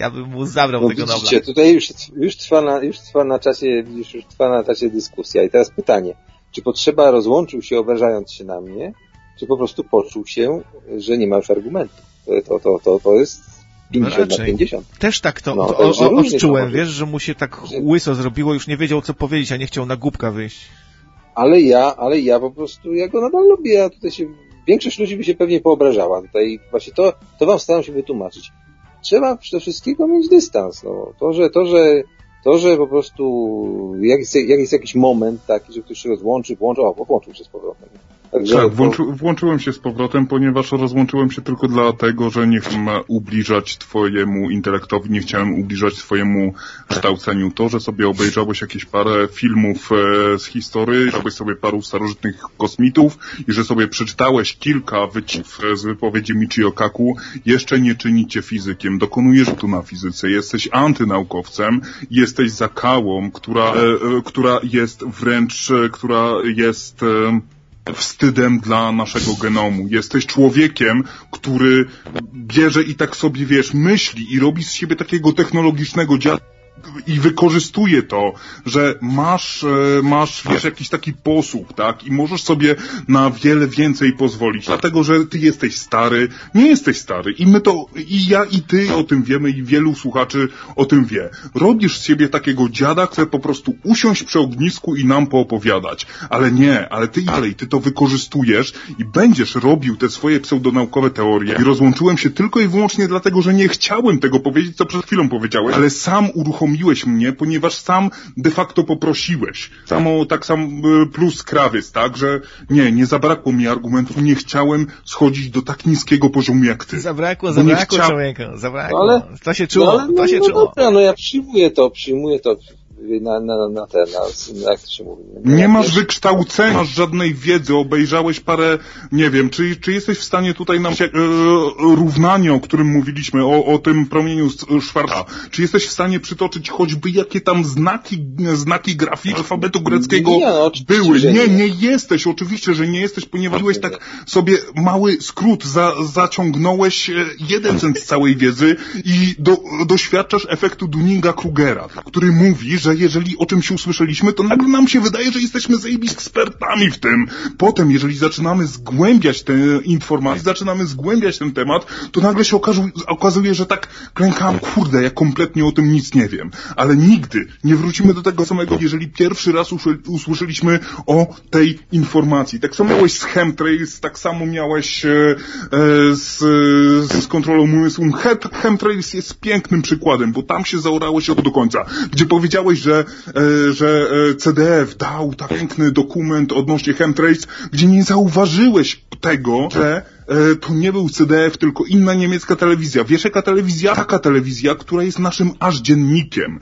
Ja bym mu zabrał No tego widzicie, Nobla. tutaj już, już, trwa na, już trwa na czasie, widzisz, już trwa na czasie dyskusja. I teraz pytanie, czy potrzeba rozłączył się obrażając się na mnie, czy po prostu poczuł się, że nie ma już argumentu? To, to, to, to, jest 50 na raczej. 50. Też tak to, No, to już o, o, odczułem, wiesz, że mu się tak łyso zrobiło, już nie wiedział co powiedzieć, a nie chciał na głupka wyjść. Ale ja, ale ja po prostu, ja go nadal lubię, ja tutaj się, większość ludzi by się pewnie poobrażała tutaj, właśnie to, to wam staram się wytłumaczyć. Trzeba do wszystkiego mieć dystans, no. To, że, to, że, to, że po prostu, jak jest, jak jest jakiś moment taki, że ktoś się rozłączy, włączy, o, włączył się z powrotem. Także Tak, to- włączy, włączyłem się z powrotem, ponieważ rozłączyłem się tylko dlatego, że nie chciałem ubliżać twojemu intelektowi, nie chciałem ubliżać twojemu kształceniu. To, że sobie obejrzałeś jakieś parę filmów e, z historii, obejrzałeś sobie paru starożytnych kosmitów i że sobie przeczytałeś kilka wycinków e, z wypowiedzi Michio Kaku, jeszcze nie czyni cię fizykiem. Dokonujesz tu na fizyce, jesteś antynaukowcem, jesteś zakałą, która, e, e, która jest wręcz, e, która jest... E, wstydem dla naszego genomu. Jesteś człowiekiem, który bierze i tak sobie, wiesz, myśli i robi z siebie takiego technologicznego dziada i wykorzystuje to, że masz, e, masz, wiesz, jakiś taki posłuch, tak? I możesz sobie na wiele więcej pozwolić, dlatego, że ty jesteś stary, nie jesteś stary i my to, i ja i ty o tym wiemy i wielu słuchaczy o tym wie. Robisz z siebie takiego dziada, chce po prostu usiąść przy ognisku i nam poopowiadać. Ale nie, ale ty dalej, ty to wykorzystujesz i będziesz robił te swoje pseudonaukowe teorie. I rozłączyłem się tylko i wyłącznie dlatego, że nie chciałem tego powiedzieć, co przed chwilą powiedziałeś, ale sam uruchomiłeś mnie, ponieważ sam de facto poprosiłeś. Samo, tak sam y, plus krawiec, tak, że nie, nie zabrakło mi argumentów, nie chciałem schodzić do tak niskiego poziomu jak ty. Zabrakło, zabrakło chcia- człowieka, zabrakło. Ale- to się czuło, no, ale, no, to się no czuło. dobra, no ja przyjmuję to, przyjmuję to na, na, na ten, na, jak to się mówi. na- Nie na masz pierwszy- wykształcenia, masz żadnej wiedzy, obejrzałeś parę, nie wiem, czy, czy jesteś w stanie tutaj nam się, e, równanie, o którym mówiliśmy, o, o tym promieniu z- Schwarza, czy jesteś w stanie przytoczyć choćby jakie tam znaki, znaki grafiki alfabetu greckiego Nie, no, były? nie. nie jesteś, oczywiście, że nie jesteś, ponieważ byłeś tak sobie mały skrót, za, zaciągnąłeś e, jeden cent z całej wiedzy i do, doświadczasz efektu Dunninga-Krugera, który mówi, że jeżeli o czymś usłyszeliśmy, to nagle nam się wydaje, że jesteśmy ekspertami w tym. Potem, jeżeli zaczynamy zgłębiać te informacje, zaczynamy zgłębiać ten temat, to nagle się okazu, okazuje, że tak klękam, kurde, ja kompletnie o tym nic nie wiem. Ale nigdy nie wrócimy do tego samego, jeżeli pierwszy raz usłyszeliśmy o tej informacji. Tak samo miałeś z chemtrails, tak samo miałeś e, e, z, z kontrolą umysłu. He- Chemtrails jest pięknym przykładem, bo tam się zaorałeś od do końca, gdzie powiedziałeś, że, e, że e, CDF dał tak piękny dokument odnośnie chemtrails, gdzie nie zauważyłeś tego, że e, to nie był CDF, tylko inna niemiecka telewizja. Wiesz jaka telewizja? Taka telewizja, która jest naszym aż dziennikiem.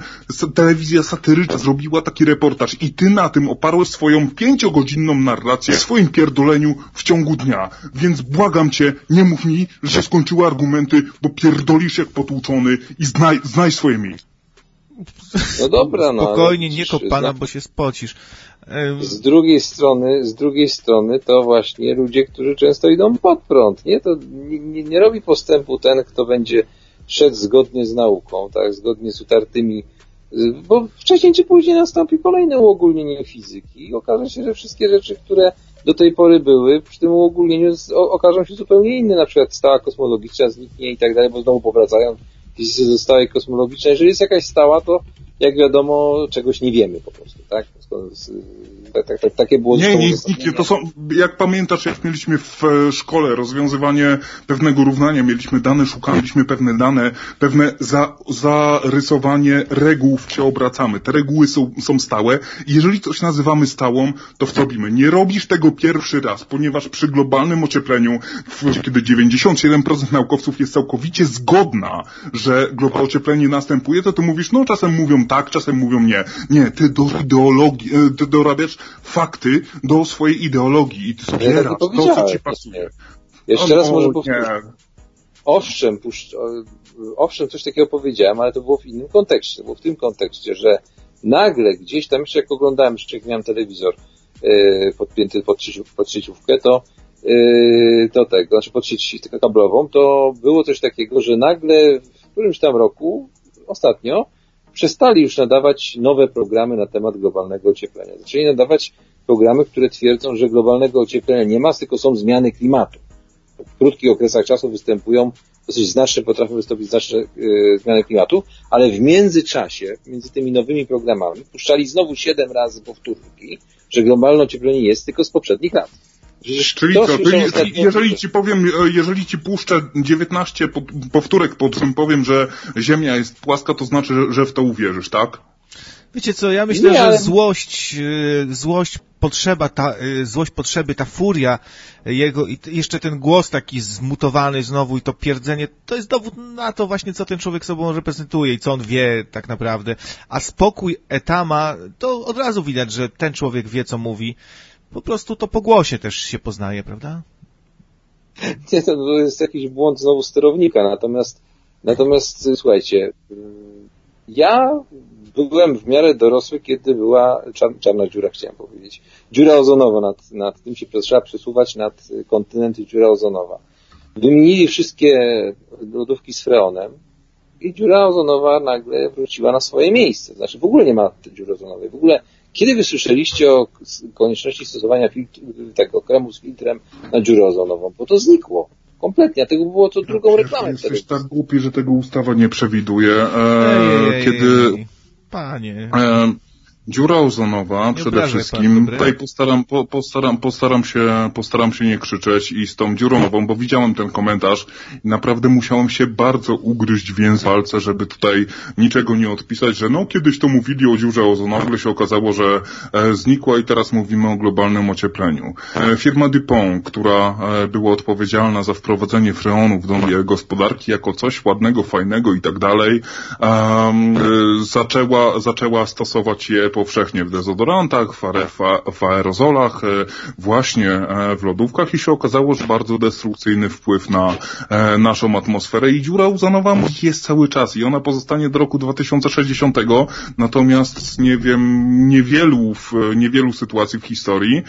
Telewizja satyryczna zrobiła taki reportaż i ty na tym oparłeś swoją pięciogodzinną narrację w swoim pierdoleniu w ciągu dnia. Więc błagam cię, nie mów mi, że się skończyły argumenty, bo pierdolisz jak potłuczony i znaj, znaj swoje miejsce. No dobra, no. Spokojnie, nie kop pana, bo się spocisz. Z drugiej strony, z drugiej strony to właśnie ludzie, którzy często idą pod prąd, nie? To nie, nie, robi postępu ten, kto będzie szedł zgodnie z nauką, tak, zgodnie z utartymi, bo wcześniej czy później nastąpi kolejne uogólnienie fizyki i okaże się, że wszystkie rzeczy, które do tej pory były, przy tym uogólnieniu okażą się zupełnie inne, na przykład stała kosmologiczna zniknie i tak dalej, bo znowu powracają fizycy ze stałej kosmologicznej. Jeżeli jest jakaś stała, to jak wiadomo, czegoś nie wiemy po prostu, tak? Tak, tak, tak, takie było Nie, nie, nie, to są, jak pamiętasz, jak mieliśmy w e, szkole rozwiązywanie pewnego równania, mieliśmy dane, szukaliśmy pewne dane, pewne za, zarysowanie reguł, w się obracamy. Te reguły są, są stałe i jeżeli coś nazywamy stałą, to w co robimy? Nie robisz tego pierwszy raz, ponieważ przy globalnym ociepleniu, kiedy 97% naukowców jest całkowicie zgodna, że globalne ocieplenie następuje, to ty mówisz, no czasem mówią tak, czasem mówią nie. Nie, ty do ideologii, e, ty dorabiasz fakty do swojej ideologii i ty Ja tak zbierasz nie to, co ci pasuje. Jeszcze raz może nie. powtórzę. Owszem, puszcz... owszem, coś takiego powiedziałem, ale to było w innym kontekście. Było w tym kontekście, że nagle gdzieś tam, jeszcze jak oglądałem, jeszcze jak miałem telewizor yy, podpięty pod, sieciów, pod sieciówkę, to yy, do tego, znaczy pod sieć kablową, to było coś takiego, że nagle którymś tam roku, ostatnio, przestali już nadawać nowe programy na temat globalnego ocieplenia. Zaczęli nadawać programy, które twierdzą, że globalnego ocieplenia nie ma, tylko są zmiany klimatu. W krótkich okresach czasu występują dosyć znaczne, potrafią wystąpić znaczne yy, zmiany klimatu, ale w międzyczasie, między tymi nowymi programami, puszczali znowu siedem razy powtórki, że globalne ocieplenie jest tylko z poprzednich lat. Czyli co, jeżeli ci powiem, e, jeżeli ci puszczę 19 powtórek po czym powiem, że Ziemia jest płaska, to znaczy, że, że w to uwierzysz, tak? Wiecie co, ja myślę, nie, ale... że złość, e, złość, potrzeba, ta, e, złość potrzeby, ta furia jego i jeszcze ten głos taki zmutowany znowu i to pierdzenie, to jest dowód na to właśnie, co ten człowiek sobą reprezentuje i co on wie tak naprawdę. A spokój Etama, to od razu widać, że ten człowiek wie, co mówi po prostu to po głosie też się poznaje, prawda? Nie, to, jest jakiś błąd znowu sterownika, natomiast, natomiast słuchajcie, ja byłem w miarę dorosły, kiedy była czarna dziura, chciałem powiedzieć. Dziura ozonowa, nad, nad tym się trzeba przesuwać nad kontynent dziura ozonowa. Wymienili wszystkie lodówki z freonem i dziura ozonowa nagle wróciła na swoje miejsce. Znaczy w ogóle nie ma dziury ozonowej. W ogóle kiedy wy słyszeliście o konieczności stosowania filtru, tego kremu z filtrem na dziurę ozonową? Bo to znikło. Kompletnie, a tego było to drugą reklamę. Jesteś tak głupi, że tego ustawa nie przewiduje. E, kiedy... Panie. E, Dziura ozonowa przede wszystkim. Tutaj postaram, po, postaram, postaram, się, postaram się nie krzyczeć i z tą dziurą ozonową, bo widziałem ten komentarz i naprawdę musiałem się bardzo ugryźć w język palce, żeby tutaj niczego nie odpisać, że no kiedyś to mówili o dziurze ozonowej, nagle się okazało, że e, znikła i teraz mówimy o globalnym ociepleniu. E, firma DuPont, która e, była odpowiedzialna za wprowadzenie freonów do gospodarki jako coś ładnego, fajnego i tak dalej, e, zaczęła, zaczęła stosować je powszechnie w dezodorantach, w, w aerozolach, e, właśnie e, w lodówkach i się okazało, że bardzo destrukcyjny wpływ na e, naszą atmosferę i dziura ozonowa jest cały czas i ona pozostanie do roku 2060, natomiast nie wiem, niewielu, niewielu sytuacji w historii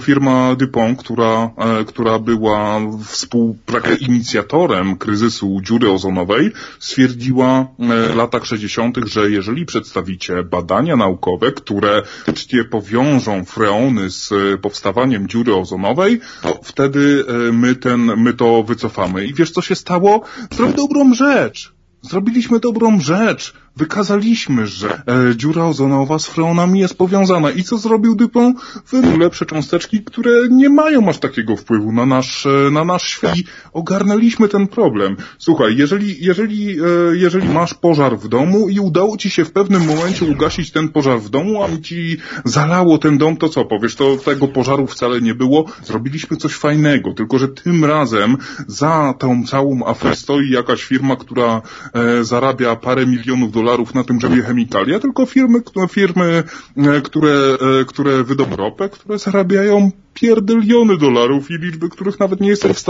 firma DuPont, która, która była współinicjatorem kryzysu dziury ozonowej, stwierdziła w latach 60., że jeżeli przedstawicie badania naukowe, naukowe, które faktycznie powiążą freony z e, powstawaniem dziury ozonowej, wtedy e, my ten, my to wycofamy. I wiesz co się stało? Zrobił dobrą rzecz. Zrobiliśmy dobrą rzecz Wykazaliśmy, że e, dziura ozonowa z freonami jest powiązana. I co zrobił Dupont? Wydał lepsze cząsteczki, które nie mają aż takiego wpływu na nasz, e, na nasz świat. I ogarnęliśmy ten problem. Słuchaj, jeżeli, jeżeli, e, jeżeli masz pożar w domu i udało ci się w pewnym momencie ugasić ten pożar w domu, a ci zalało ten dom, to co powiesz? To tego pożaru wcale nie było. Zrobiliśmy coś fajnego, tylko że tym razem za tą całą aferę stoi jakaś firma, która e, zarabia parę milionów dolarów dolarów na tym, żeby chemikalia, tylko firmy, firmy, e, które, e, które wydobywają ropę, które zarabiają pierdyliony dolarów i liczby, których nawet nie jestem w,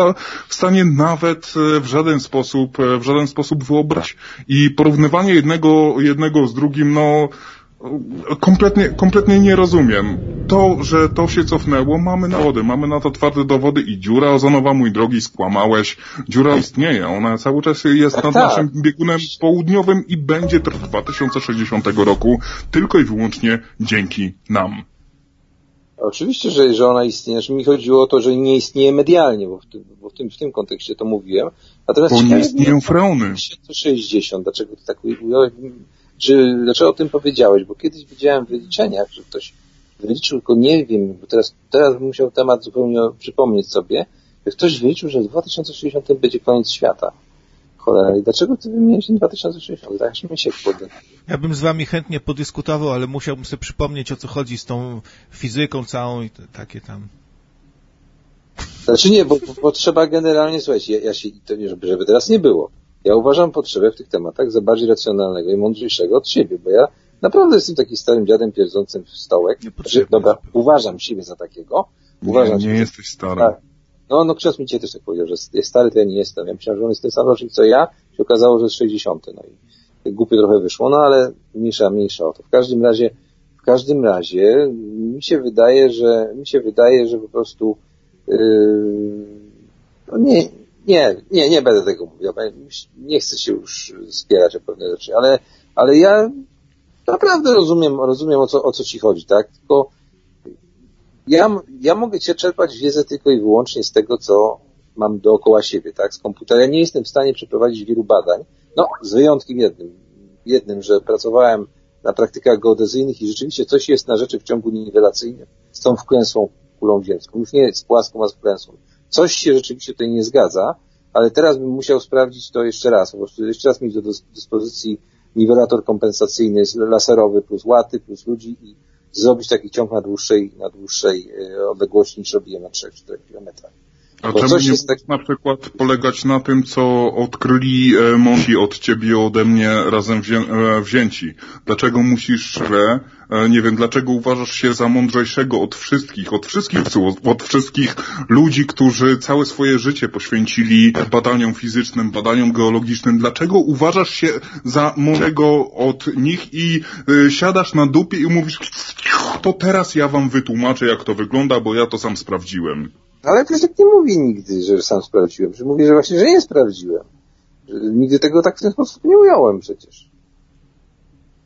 w stanie nawet e, w żaden sposób, w żaden sposób wyobrazić. I porównywanie jednego, jednego z drugim, no, kompletnie, kompletnie nie rozumiem. To, że to się cofnęło, mamy dowody, mamy na to twarde dowody i dziura ozonowa, mój drogi, skłamałeś. Dziura istnieje, ona cały czas jest nad tak. naszym biegunem południowym i będzie trwać 2060 roku tylko i wyłącznie dzięki nam. Oczywiście, że, że ona istnieje. Znaczy, mi chodziło o to, że nie istnieje medialnie, bo w tym, bo w tym, w tym kontekście to mówiłem. Natomiast bo nie istnieją freony. 60, dlaczego to tak ująłem? Czy, dlaczego o tym powiedziałeś? Bo kiedyś widziałem w wyliczeniach, że ktoś wyliczył, tylko nie wiem, bo teraz, teraz bym musiał temat zupełnie przypomnieć sobie, że ktoś wyliczył, że w 2060 będzie koniec świata. Cholera, i dlaczego ty wymieniłeś ten 2060? Tak mi się kurde. Ja bym z wami chętnie podyskutował, ale musiałbym sobie przypomnieć, o co chodzi z tą fizyką całą i takie tam. Znaczy nie, bo, bo trzeba generalnie, słuchajcie, ja, ja się, to nie, żeby, żeby teraz nie było. Ja uważam potrzebę w tych tematach za bardziej racjonalnego i mądrzejszego od siebie, bo ja naprawdę jestem takim starym dziadem pierdzącym w stołek. Znaczy, dobra, uważam siebie za takiego. Uważam nie, nie jesteś stary. Tak. No, no ksiądz mi dzisiaj też tak powiedział, że jest stary, to ja nie jestem. Ja myślałem, że on jest ten sam rocznik co ja, się okazało, że jest 60. No i głupie trochę wyszło, no ale mniejsza, mniejsza o to. W każdym razie, w każdym razie mi się wydaje, że mi się wydaje, że po prostu yy, no nie, nie, nie, nie będę tego mówił. Nie chcę się już spierać o pewne rzeczy, ale, ale ja naprawdę rozumiem, rozumiem o co, o co ci chodzi, tak? Tylko ja, ja mogę cię czerpać wiedzę tylko i wyłącznie z tego, co mam dookoła siebie, tak? Z komputera. Ja nie jestem w stanie przeprowadzić wielu badań, no, z wyjątkiem jednym, jednym, że pracowałem na praktykach geodezyjnych i rzeczywiście coś jest na rzeczy w ciągu niwelacyjnym z tą wklęsłą kulą ziemską. Już nie z płaską, a z wklęsłą. Coś się rzeczywiście tutaj nie zgadza, ale teraz bym musiał sprawdzić to jeszcze raz. Po prostu jeszcze raz mieć do dyspozycji niwelator kompensacyjny laserowy plus łaty, plus ludzi i zrobić taki ciąg na dłuższej, na dłuższej e, odległości niż robiłem na 3-4 kilometrach. A Bo czemu nie tak... na przykład polegać na tym, co odkryli e, od ciebie i ode mnie razem wzię e, wzięci? Dlaczego musisz źle, e, nie wiem, dlaczego uważasz się za mądrzejszego od wszystkich, od wszystkich, od wszystkich ludzi, którzy całe swoje życie poświęcili badaniom fizycznym, badaniom geologicznym? Dlaczego uważasz się za mądrzego od nich i y, siadasz na dupie i mówisz, to teraz ja wam wytłumaczę, jak to wygląda, bo ja to sam sprawdziłem. Ale Piotrek nie mówi nigdy, że sam sprawdziłem. Mówi, że właśnie, że nie sprawdziłem. Że nigdy tego tak w ten sposób nie ująłem przecież.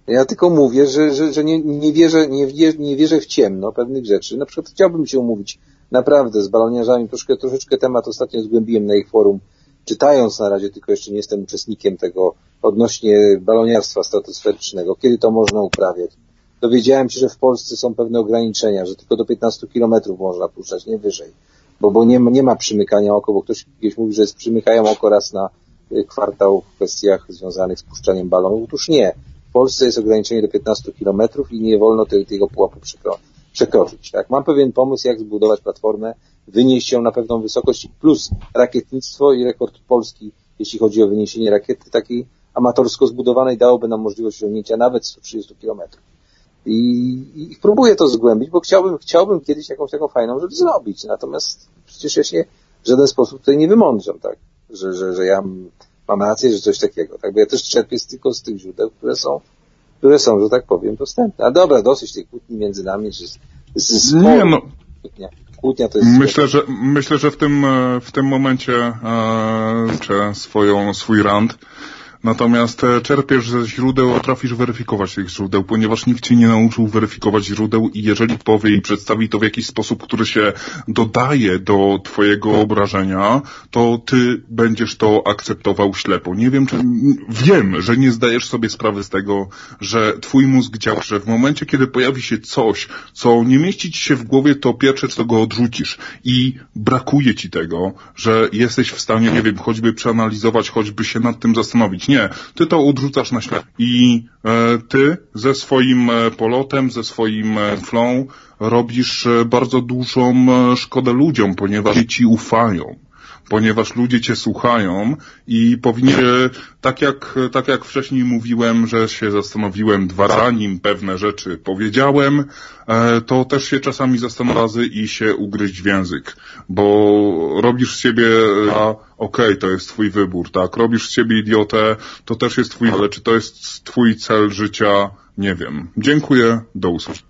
Ja tylko mówię, że, że, że nie, nie, wierzę, nie, nie wierzę w ciemno pewnych rzeczy. Na przykład chciałbym się umówić naprawdę z baloniarzami. Troszkę, troszeczkę temat ostatnio zgłębiłem na ich forum, czytając na razie, tylko jeszcze nie jestem uczestnikiem tego odnośnie baloniarstwa stratosferycznego. Kiedy to można uprawiać? Dowiedziałem się, że w Polsce są pewne ograniczenia, że tylko do 15 kilometrów można puszczać, nie wyżej bo, bo nie, nie ma przymykania oko, bo ktoś gdzieś mówi, że przymykają oko raz na y, kwartał w kwestiach związanych z puszczaniem balonów. Otóż nie. W Polsce jest ograniczenie do 15 km i nie wolno tego, tego pułapu przekroczyć. Tak? Mam pewien pomysł, jak zbudować platformę, wynieść ją na pewną wysokość, plus rakietnictwo i rekord Polski, jeśli chodzi o wyniesienie rakiety takiej amatorsko zbudowanej, dałoby nam możliwość osiągnięcia nawet 130 km. I, I próbuję to zgłębić, bo chciałbym, chciałbym kiedyś jakąś taką fajną rzecz zrobić. Natomiast przecież ja się w żaden sposób tutaj nie wymądrzam, tak? Że, że, że ja mam rację, że coś takiego, tak? Bo ja też czerpię tylko z tych źródeł, które są, które są, że tak powiem, dostępne. A dobra, dosyć tej kłótni między nami, że z, z, Nie, no. Kłótnia. Kłótnia to jest... Myślę, że, myślę, że w tym, w tym momencie e, swoją, swój rant Natomiast e, czerpiesz ze źródeł, potrafisz weryfikować tych źródeł, ponieważ nikt ci nie nauczył weryfikować źródeł i jeżeli powie i przedstawi to w jakiś sposób, który się dodaje do twojego obrażenia, to ty będziesz to akceptował ślepo. Nie wiem, czy wiem, że nie zdajesz sobie sprawy z tego, że twój mózg działa, że w momencie, kiedy pojawi się coś, co nie mieści ci się w głowie, to pierwsze, co go odrzucisz i brakuje ci tego, że jesteś w stanie, nie wiem, choćby przeanalizować, choćby się nad tym zastanowić nie, ty to odrzucasz na ślep. I e, ty ze swoim e, polotem, ze swoim e, flow robisz bardzo dużą szkodę ludziom, ponieważ ci ufają ponieważ ludzie cię słuchają i powinien, tak jak, tak jak wcześniej mówiłem, że się zastanowiłem dwa zanim pewne rzeczy powiedziałem, e, to też się czasami zastanowię i się ugryźć w język, bo robisz z siebie, a okej, okay, to jest twój wybór, tak, robisz z siebie idiotę, to też jest twój, ale czy to jest twój cel życia, nie wiem. Dziękuję, do usłyszenia.